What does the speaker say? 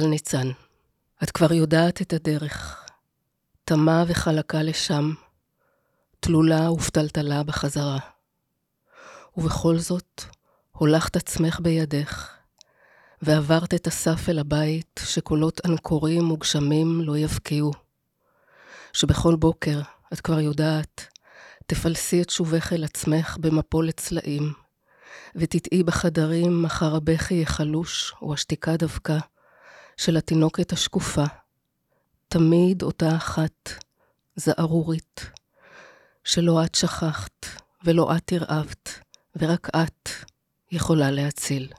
טל ניצן, את כבר יודעת את הדרך, תמה וחלקה לשם, תלולה ופתלתלה בחזרה. ובכל זאת, הולכת עצמך בידך, ועברת את הסף אל הבית שקולות אנקורים וגשמים לא יבקיעו. שבכל בוקר, את כבר יודעת, תפלסי את שובך אל עצמך במפולת צלעים, ותטעי בחדרים אחר הבכי החלוש או השתיקה דווקא של התינוקת השקופה, תמיד אותה אחת, זערורית, שלא את שכחת ולא את הרעבת, ורק את יכולה להציל.